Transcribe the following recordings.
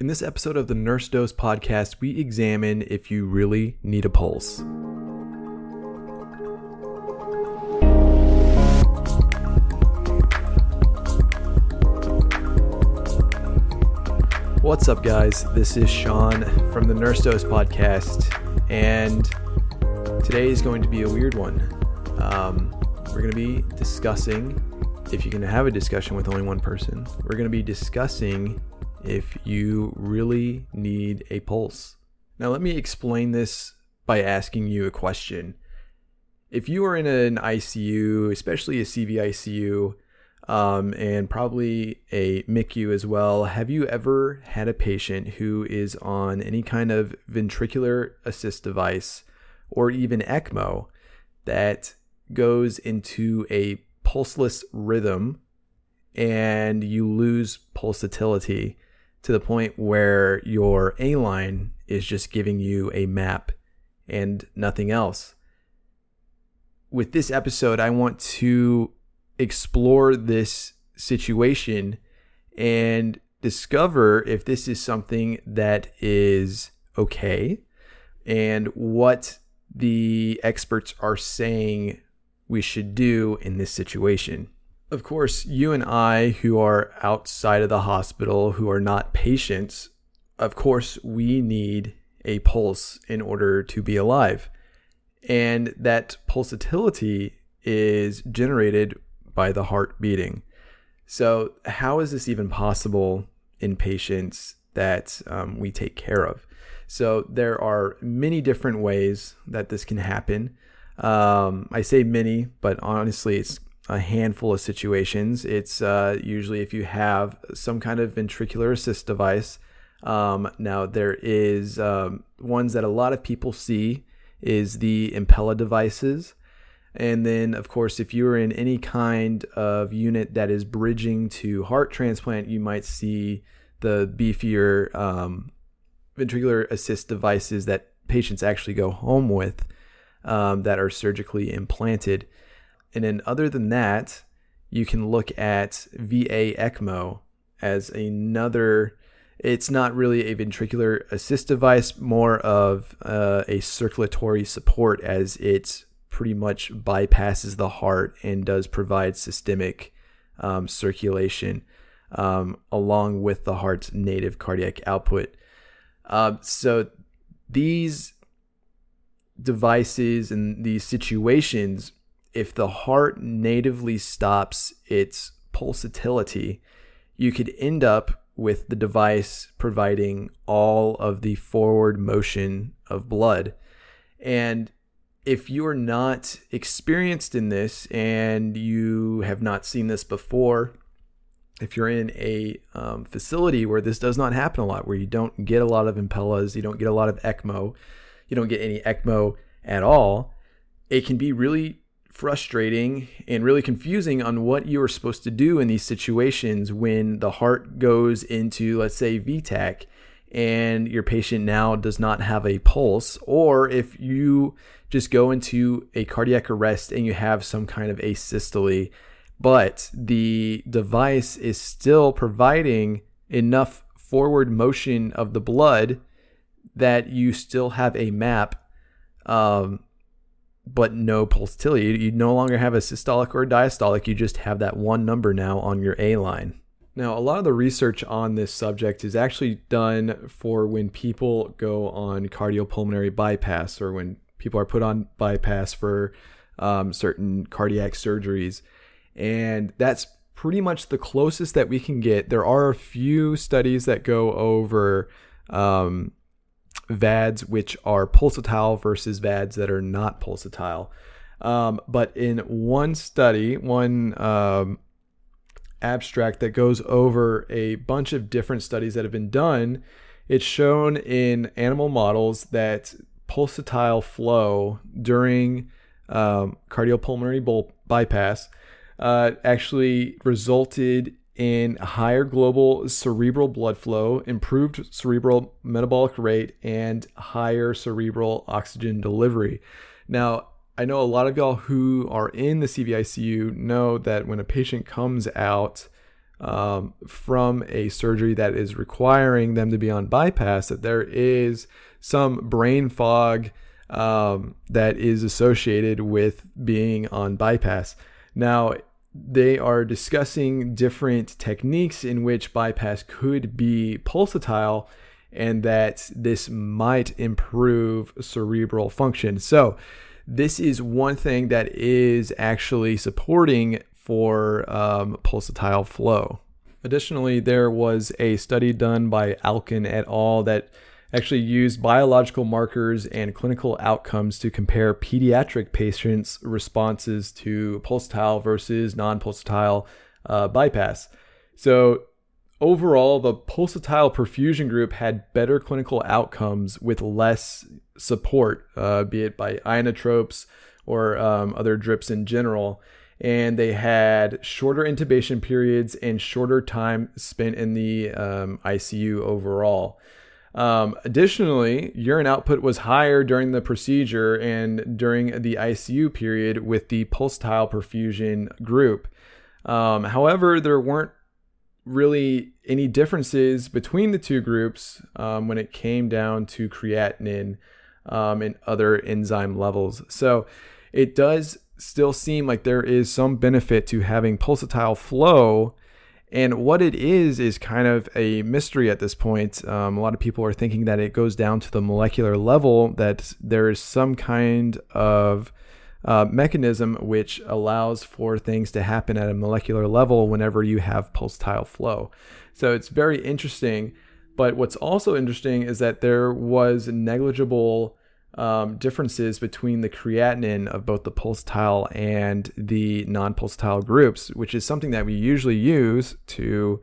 In this episode of the Nurse Dose podcast, we examine if you really need a pulse. What's up, guys? This is Sean from the Nurse Dose podcast, and today is going to be a weird one. Um, we're going to be discussing if you can have a discussion with only one person. We're going to be discussing if you really need a pulse. Now, let me explain this by asking you a question. If you are in an ICU, especially a CVICU, um, and probably a MICU as well, have you ever had a patient who is on any kind of ventricular assist device or even ECMO that goes into a pulseless rhythm and you lose pulsatility? to the point where your A line is just giving you a map and nothing else. With this episode, I want to explore this situation and discover if this is something that is okay and what the experts are saying we should do in this situation. Of course, you and I, who are outside of the hospital, who are not patients, of course, we need a pulse in order to be alive. And that pulsatility is generated by the heart beating. So, how is this even possible in patients that um, we take care of? So, there are many different ways that this can happen. Um, I say many, but honestly, it's a handful of situations. It's uh, usually if you have some kind of ventricular assist device. Um, now there is um, ones that a lot of people see is the Impella devices. And then, of course, if you're in any kind of unit that is bridging to heart transplant, you might see the beefier um, ventricular assist devices that patients actually go home with um, that are surgically implanted. And then, other than that, you can look at VA ECMO as another. It's not really a ventricular assist device, more of uh, a circulatory support, as it pretty much bypasses the heart and does provide systemic um, circulation um, along with the heart's native cardiac output. Uh, so these devices and these situations if the heart natively stops its pulsatility, you could end up with the device providing all of the forward motion of blood. And if you're not experienced in this and you have not seen this before, if you're in a um, facility where this does not happen a lot, where you don't get a lot of impellas, you don't get a lot of ECMO, you don't get any ECMO at all, it can be really frustrating and really confusing on what you are supposed to do in these situations when the heart goes into, let's say, VTach and your patient now does not have a pulse, or if you just go into a cardiac arrest and you have some kind of asystole, but the device is still providing enough forward motion of the blood that you still have a map um, but no pulsatility. You no longer have a systolic or a diastolic. You just have that one number now on your A line. Now, a lot of the research on this subject is actually done for when people go on cardiopulmonary bypass or when people are put on bypass for um, certain cardiac surgeries. And that's pretty much the closest that we can get. There are a few studies that go over um, VADs which are pulsatile versus VADs that are not pulsatile. Um, but in one study, one um, abstract that goes over a bunch of different studies that have been done, it's shown in animal models that pulsatile flow during um, cardiopulmonary bypass uh, actually resulted in higher global cerebral blood flow, improved cerebral metabolic rate, and higher cerebral oxygen delivery. Now, I know a lot of y'all who are in the CVICU know that when a patient comes out um, from a surgery that is requiring them to be on bypass, that there is some brain fog um, that is associated with being on bypass. Now, they are discussing different techniques in which bypass could be pulsatile and that this might improve cerebral function. So, this is one thing that is actually supporting for um, pulsatile flow. Additionally, there was a study done by Alkan et al. that actually used biological markers and clinical outcomes to compare pediatric patients' responses to pulsatile versus non pulsatile uh, bypass. So, overall, the pulsatile perfusion group had better clinical outcomes with less support, uh, be it by inotropes or um, other drips in general. And they had shorter intubation periods and shorter time spent in the um, ICU overall. Um, additionally, urine output was higher during the procedure and during the ICU period with the pulsatile perfusion group. Um, however, there weren't really any differences between the two groups um, when it came down to creatinine um, and other enzyme levels. So it does still seem like there is some benefit to having pulsatile flow and what it is is kind of a mystery at this point. Um, a lot of people are thinking that it goes down to the molecular level, that there is some kind of uh, mechanism which allows for things to happen at a molecular level whenever you have pulsatile flow. So it's very interesting. But what's also interesting is that there was negligible um, differences between the creatinine of both the pulsatile and the non pulsatile groups, which is something that we usually use to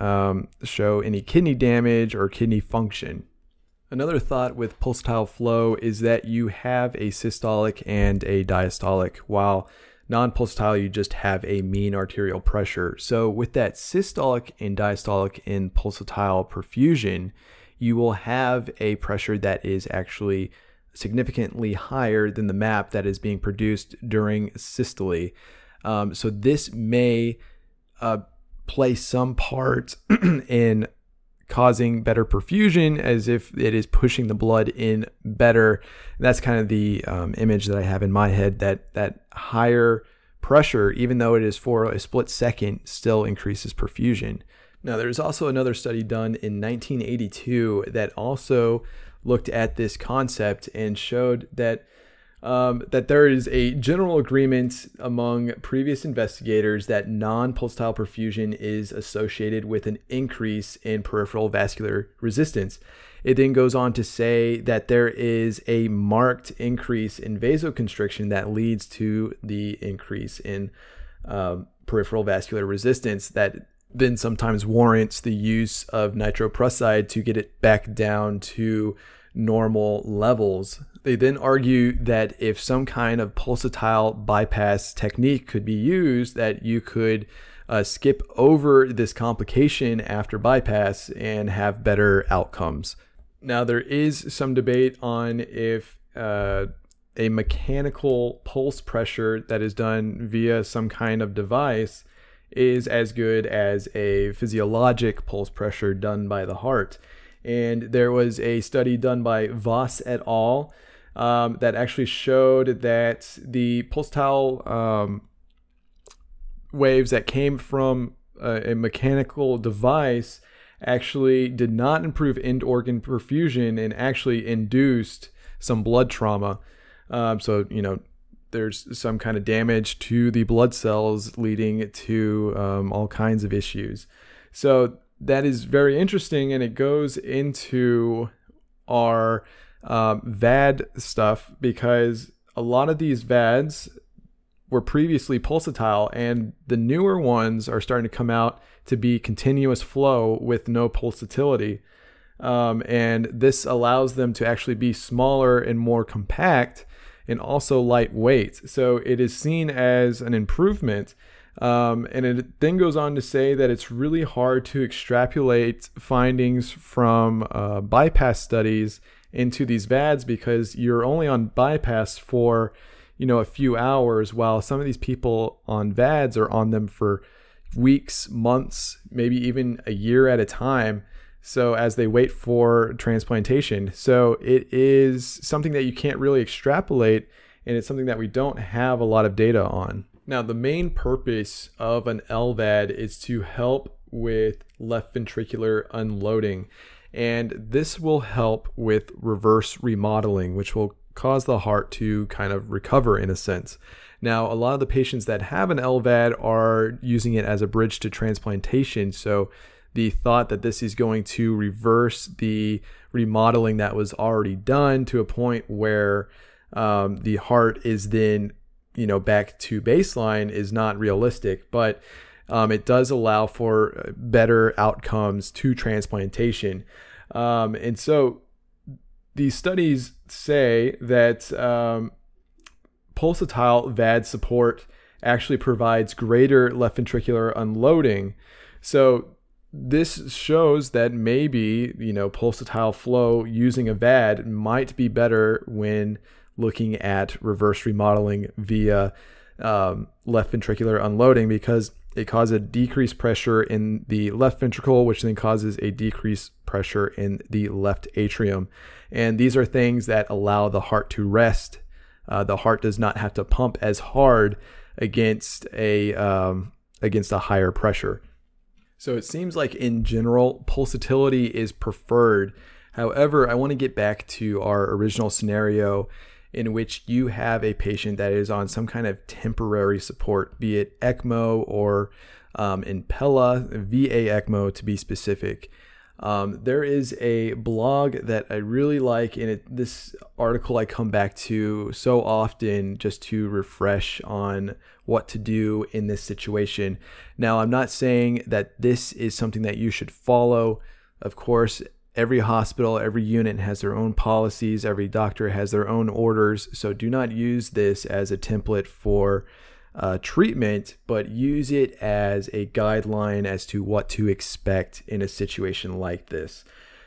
um, show any kidney damage or kidney function. Another thought with pulsatile flow is that you have a systolic and a diastolic, while non pulsatile, you just have a mean arterial pressure. So, with that systolic and diastolic in pulsatile perfusion, you will have a pressure that is actually significantly higher than the map that is being produced during systole. Um, so this may uh, play some part in causing better perfusion as if it is pushing the blood in better. That's kind of the um, image that I have in my head that that higher pressure, even though it is for a split second, still increases perfusion. Now, there's also another study done in 1982 that also looked at this concept and showed that um, that there is a general agreement among previous investigators that non-pulsatile perfusion is associated with an increase in peripheral vascular resistance. It then goes on to say that there is a marked increase in vasoconstriction that leads to the increase in um, peripheral vascular resistance that then sometimes warrants the use of nitroprusside to get it back down to normal levels. They then argue that if some kind of pulsatile bypass technique could be used, that you could uh, skip over this complication after bypass and have better outcomes. Now, there is some debate on if uh, a mechanical pulse pressure that is done via some kind of device is as good as a physiologic pulse pressure done by the heart. And there was a study done by Voss et al. Um, that actually showed that the pulsatile um, waves that came from a, a, mechanical device actually did not improve end organ perfusion and actually induced some blood trauma. Um, so, you know, there's some kind of damage to the blood cells leading to um, all kinds of issues. So that is very interesting and it goes into our um, VAD stuff because a lot of these VADs were previously pulsatile and the newer ones are starting to come out to be continuous flow with no pulsatility. Um, and this allows them to actually be smaller and more compact and also lightweight. So it is seen as an improvement um, and it then goes on to say that it's really hard to extrapolate findings from uh, bypass studies into these VADs because you're only on bypass for you know, a few hours, while some of these people on VADs are on them for weeks, months, maybe even a year at a time. So as they wait for transplantation. So it is something that you can't really extrapolate, and it's something that we don't have a lot of data on. Now, the main purpose of an LVAD is to help with left ventricular unloading. And this will help with reverse remodeling, which will cause the heart to kind of recover in a sense. Now, a lot of the patients that have an LVAD are using it as a bridge to transplantation. So, the thought that this is going to reverse the remodeling that was already done to a point where um, the heart is then, you know, back to baseline is not realistic. But um, it does allow for better outcomes to transplantation. Um, and so these studies say that um, pulsatile VAD support actually provides greater left ventricular unloading. So this shows that maybe, you know, pulsatile flow using a VAD might be better when looking at reverse remodeling via um, left ventricular unloading because it causes a decreased pressure in the left ventricle, which then causes a decreased pressure in the left atrium. And these are things that allow the heart to rest. Uh, the heart does not have to pump as hard against a um, against a higher pressure. So it seems like in general, pulsatility is preferred. However, I want to get back to our original scenario in which you have a patient that is on some kind of temporary support, be it ECMO or um, Impella, VA ECMO to be specific. Um, there is a blog that I really like, and it, this article I come back to so often just to refresh on what to do in this situation. Now, I'm not saying that this is something that you should follow. Of course, every hospital, every unit has their own policies, every doctor has their own orders. So do not use this as a template for uh, treatment, but use it as a guideline as to what to expect in a situation like this.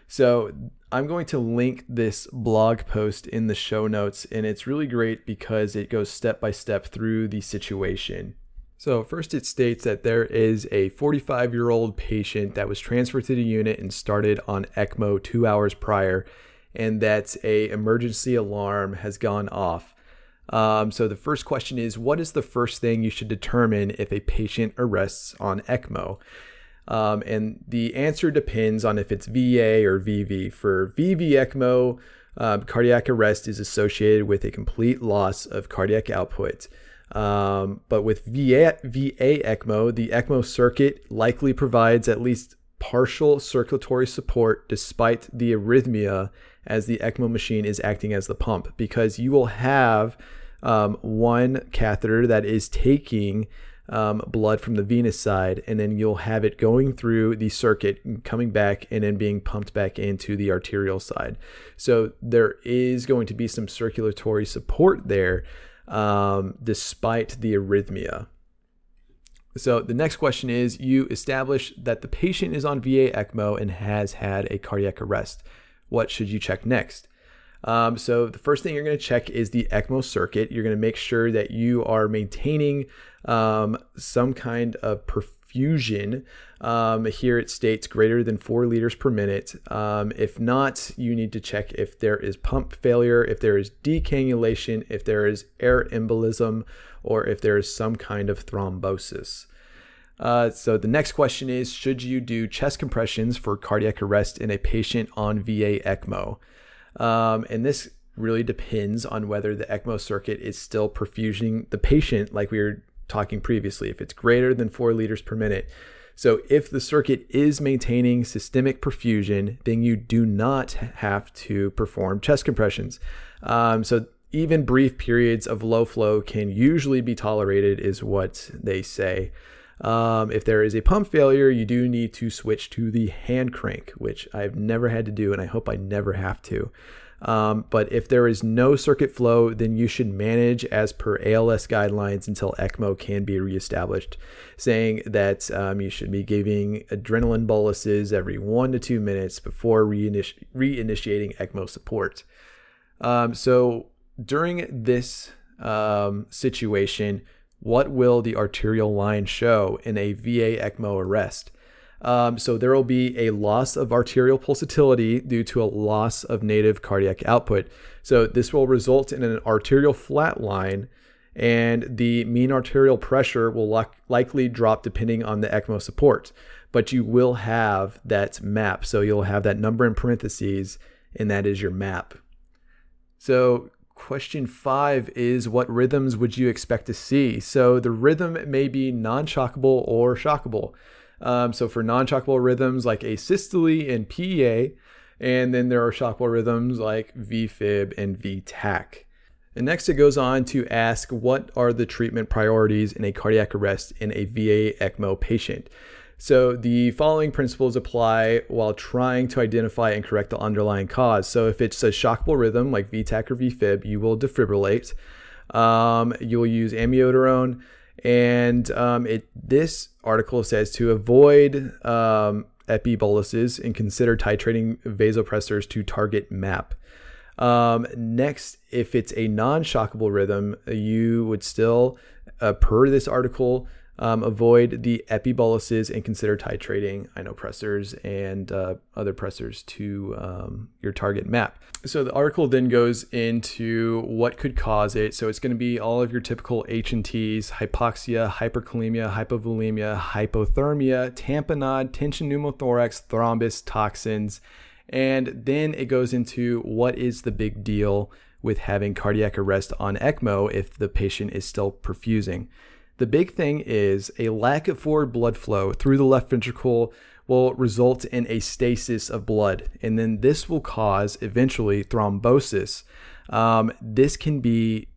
So I'm going to link this blog post in the show notes, and it's really great because it goes step by step through the situation. So, first, it states that there is a 45 year old patient that was transferred to the unit and started on ECMO two hours prior, and that a emergency alarm has gone off. Um, so, the first question is What is the first thing you should determine if a patient arrests on ECMO? Um, and the answer depends on if it's VA or VV. For VV ECMO, um, cardiac arrest is associated with a complete loss of cardiac output. Um, but with VA, VA ECMO, the ECMO circuit likely provides at least partial circulatory support despite the arrhythmia as the ECMO machine is acting as the pump because you will have um, one catheter that is taking um, blood from the venous side, and then you'll have it going through the circuit, coming back, and then being pumped back into the arterial side. So there is going to be some circulatory support there um, despite the arrhythmia. So the next question is you establish that the patient is on VA ECMO and has had a cardiac arrest. What should you check next? Um, so the first thing you're going to check is the ECMO circuit. You're going to make sure that you are maintaining um, some kind of perfusion. Um, here it states greater than four liters per minute. Um, if not, you need to check if there is pump failure, if there is decannulation, if there is air embolism, or if there is some kind of thrombosis. Uh, so the next question is Should you do chest compressions for cardiac arrest in a patient on VA ECMO? Um, and this really depends on whether the ECMO circuit is still perfusing the patient, like we were talking previously, if it's greater than four liters per minute. So, if the circuit is maintaining systemic perfusion, then you do not have to perform chest compressions. Um, so, even brief periods of low flow can usually be tolerated, is what they say. Um, if there is a pump failure, you do need to switch to the hand crank, which I've never had to do, and I hope I never have to. Um, but if there is no circuit flow, then you should manage as per ALS guidelines until ECMO can be reestablished, saying that um, you should be giving adrenaline boluses every one to two minutes before reinitiating ECMO support. Um, so during this um, situation, what will the arterial line show in a VA ECMO arrest? Um, so there will be a loss of arterial pulsatility due to a loss of native cardiac output. So this will result in an arterial flat line, and the mean arterial pressure will likely drop depending on the ECMO support. But you will have that map. So you'll have that number in parentheses, and that is your map. So Question five is what rhythms would you expect to see? So the rhythm may be non shockable or shockable. Um, so for non shockable rhythms like asystole and PEA, and then there are shockable rhythms like VFib and VTach. And next, it goes on to ask what are the treatment priorities in a cardiac arrest in a VA ECMO patient? So the following principles apply while trying to identify and correct the underlying cause. So if it's a shockable rhythm like VTach or VFib, you will defibrillate. Um, you'll use amiodarone, and um, it this article says to avoid um, epiboluses and consider titrating vasopressors to target MAP. Um, next, if it's a non-shockable rhythm, you would still, uh, per this article, um, avoid the epiboluses and consider titrating inopressors and uh, other pressors to um, your target map. So the article then goes into what could cause it. So it's going to be all of your typical H and T's: hypoxia, hyperkalemia, hypovolemia, hypothermia, tamponade, tension pneumothorax, thrombus, toxins, and then it goes into what is the big deal with having cardiac arrest on ECMO if the patient is still perfusing. The big thing is a lack of forward blood flow through the left ventricle will result in a stasis of blood, and then this will cause eventually thrombosis. Um, this can be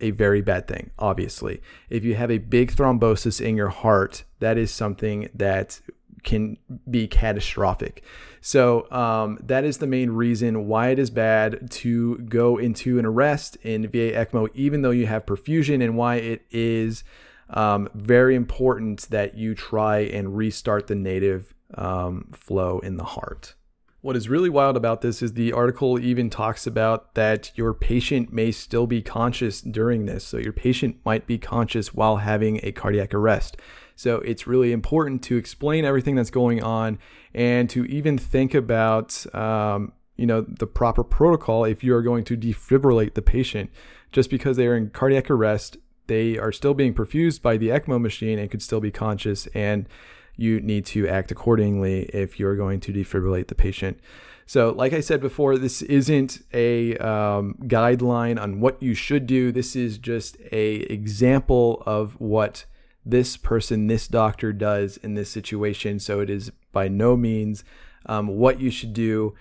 a very bad thing, obviously. If you have a big thrombosis in your heart, that is something that can be catastrophic. So, um, that is the main reason why it is bad to go into an arrest in VA ECMO, even though you have perfusion, and why it is um, very important that you try and restart the native um, flow in the heart. What is really wild about this is the article even talks about that your patient may still be conscious during this. So, your patient might be conscious while having a cardiac arrest. So, it's really important to explain everything that's going on and to even think about, um, you know, the proper protocol if you are going to defibrillate the patient. Just because they are in cardiac arrest they are still being perfused by the ECMO machine and could still be conscious, and you need to act accordingly if you're going to defibrillate the patient. So, like I said before, this isn't a um, guideline on what you should do. This is just a example of what this person, this doctor does in this situation. So, it is by no means um, what you should do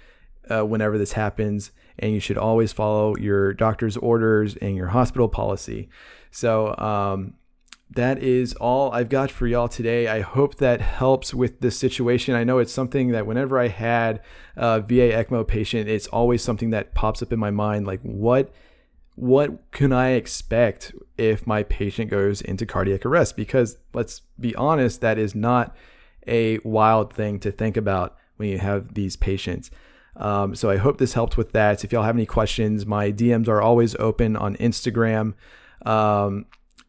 uh, whenever this happens, and you should always follow your doctor's orders and your hospital policy. So um, that is all I've got for y'all today. I hope that helps with this situation. I know it's something that whenever I had a VA ECMO patient, it's always something that pops up in my mind. Like what what can I expect if my patient goes into cardiac arrest? Because let's be honest, that is not a wild thing to think about when you have these patients. Um, so I hope this helped with that. If y'all have any questions, my DMs are always open on Instagram. Um,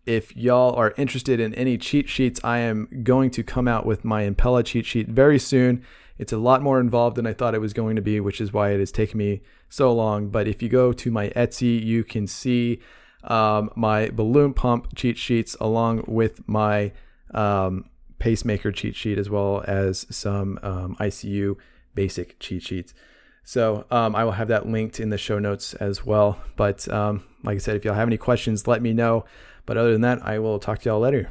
if y'all are interested in any cheat sheets, I am going to come out with my Impella cheat sheet very soon. It's a lot more involved than I thought it was going to be, which is why it has taken me so long. But if you go to my Etsy, you can see um, my balloon pump cheat sheets along with my um, pacemaker cheat sheet as well as some um, ICU basic cheat sheets. So um, I will have that linked in the show notes as well. But um, like I said, if y'all have any questions, let me know. But other than that, I will talk to y'all later.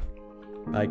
Bye.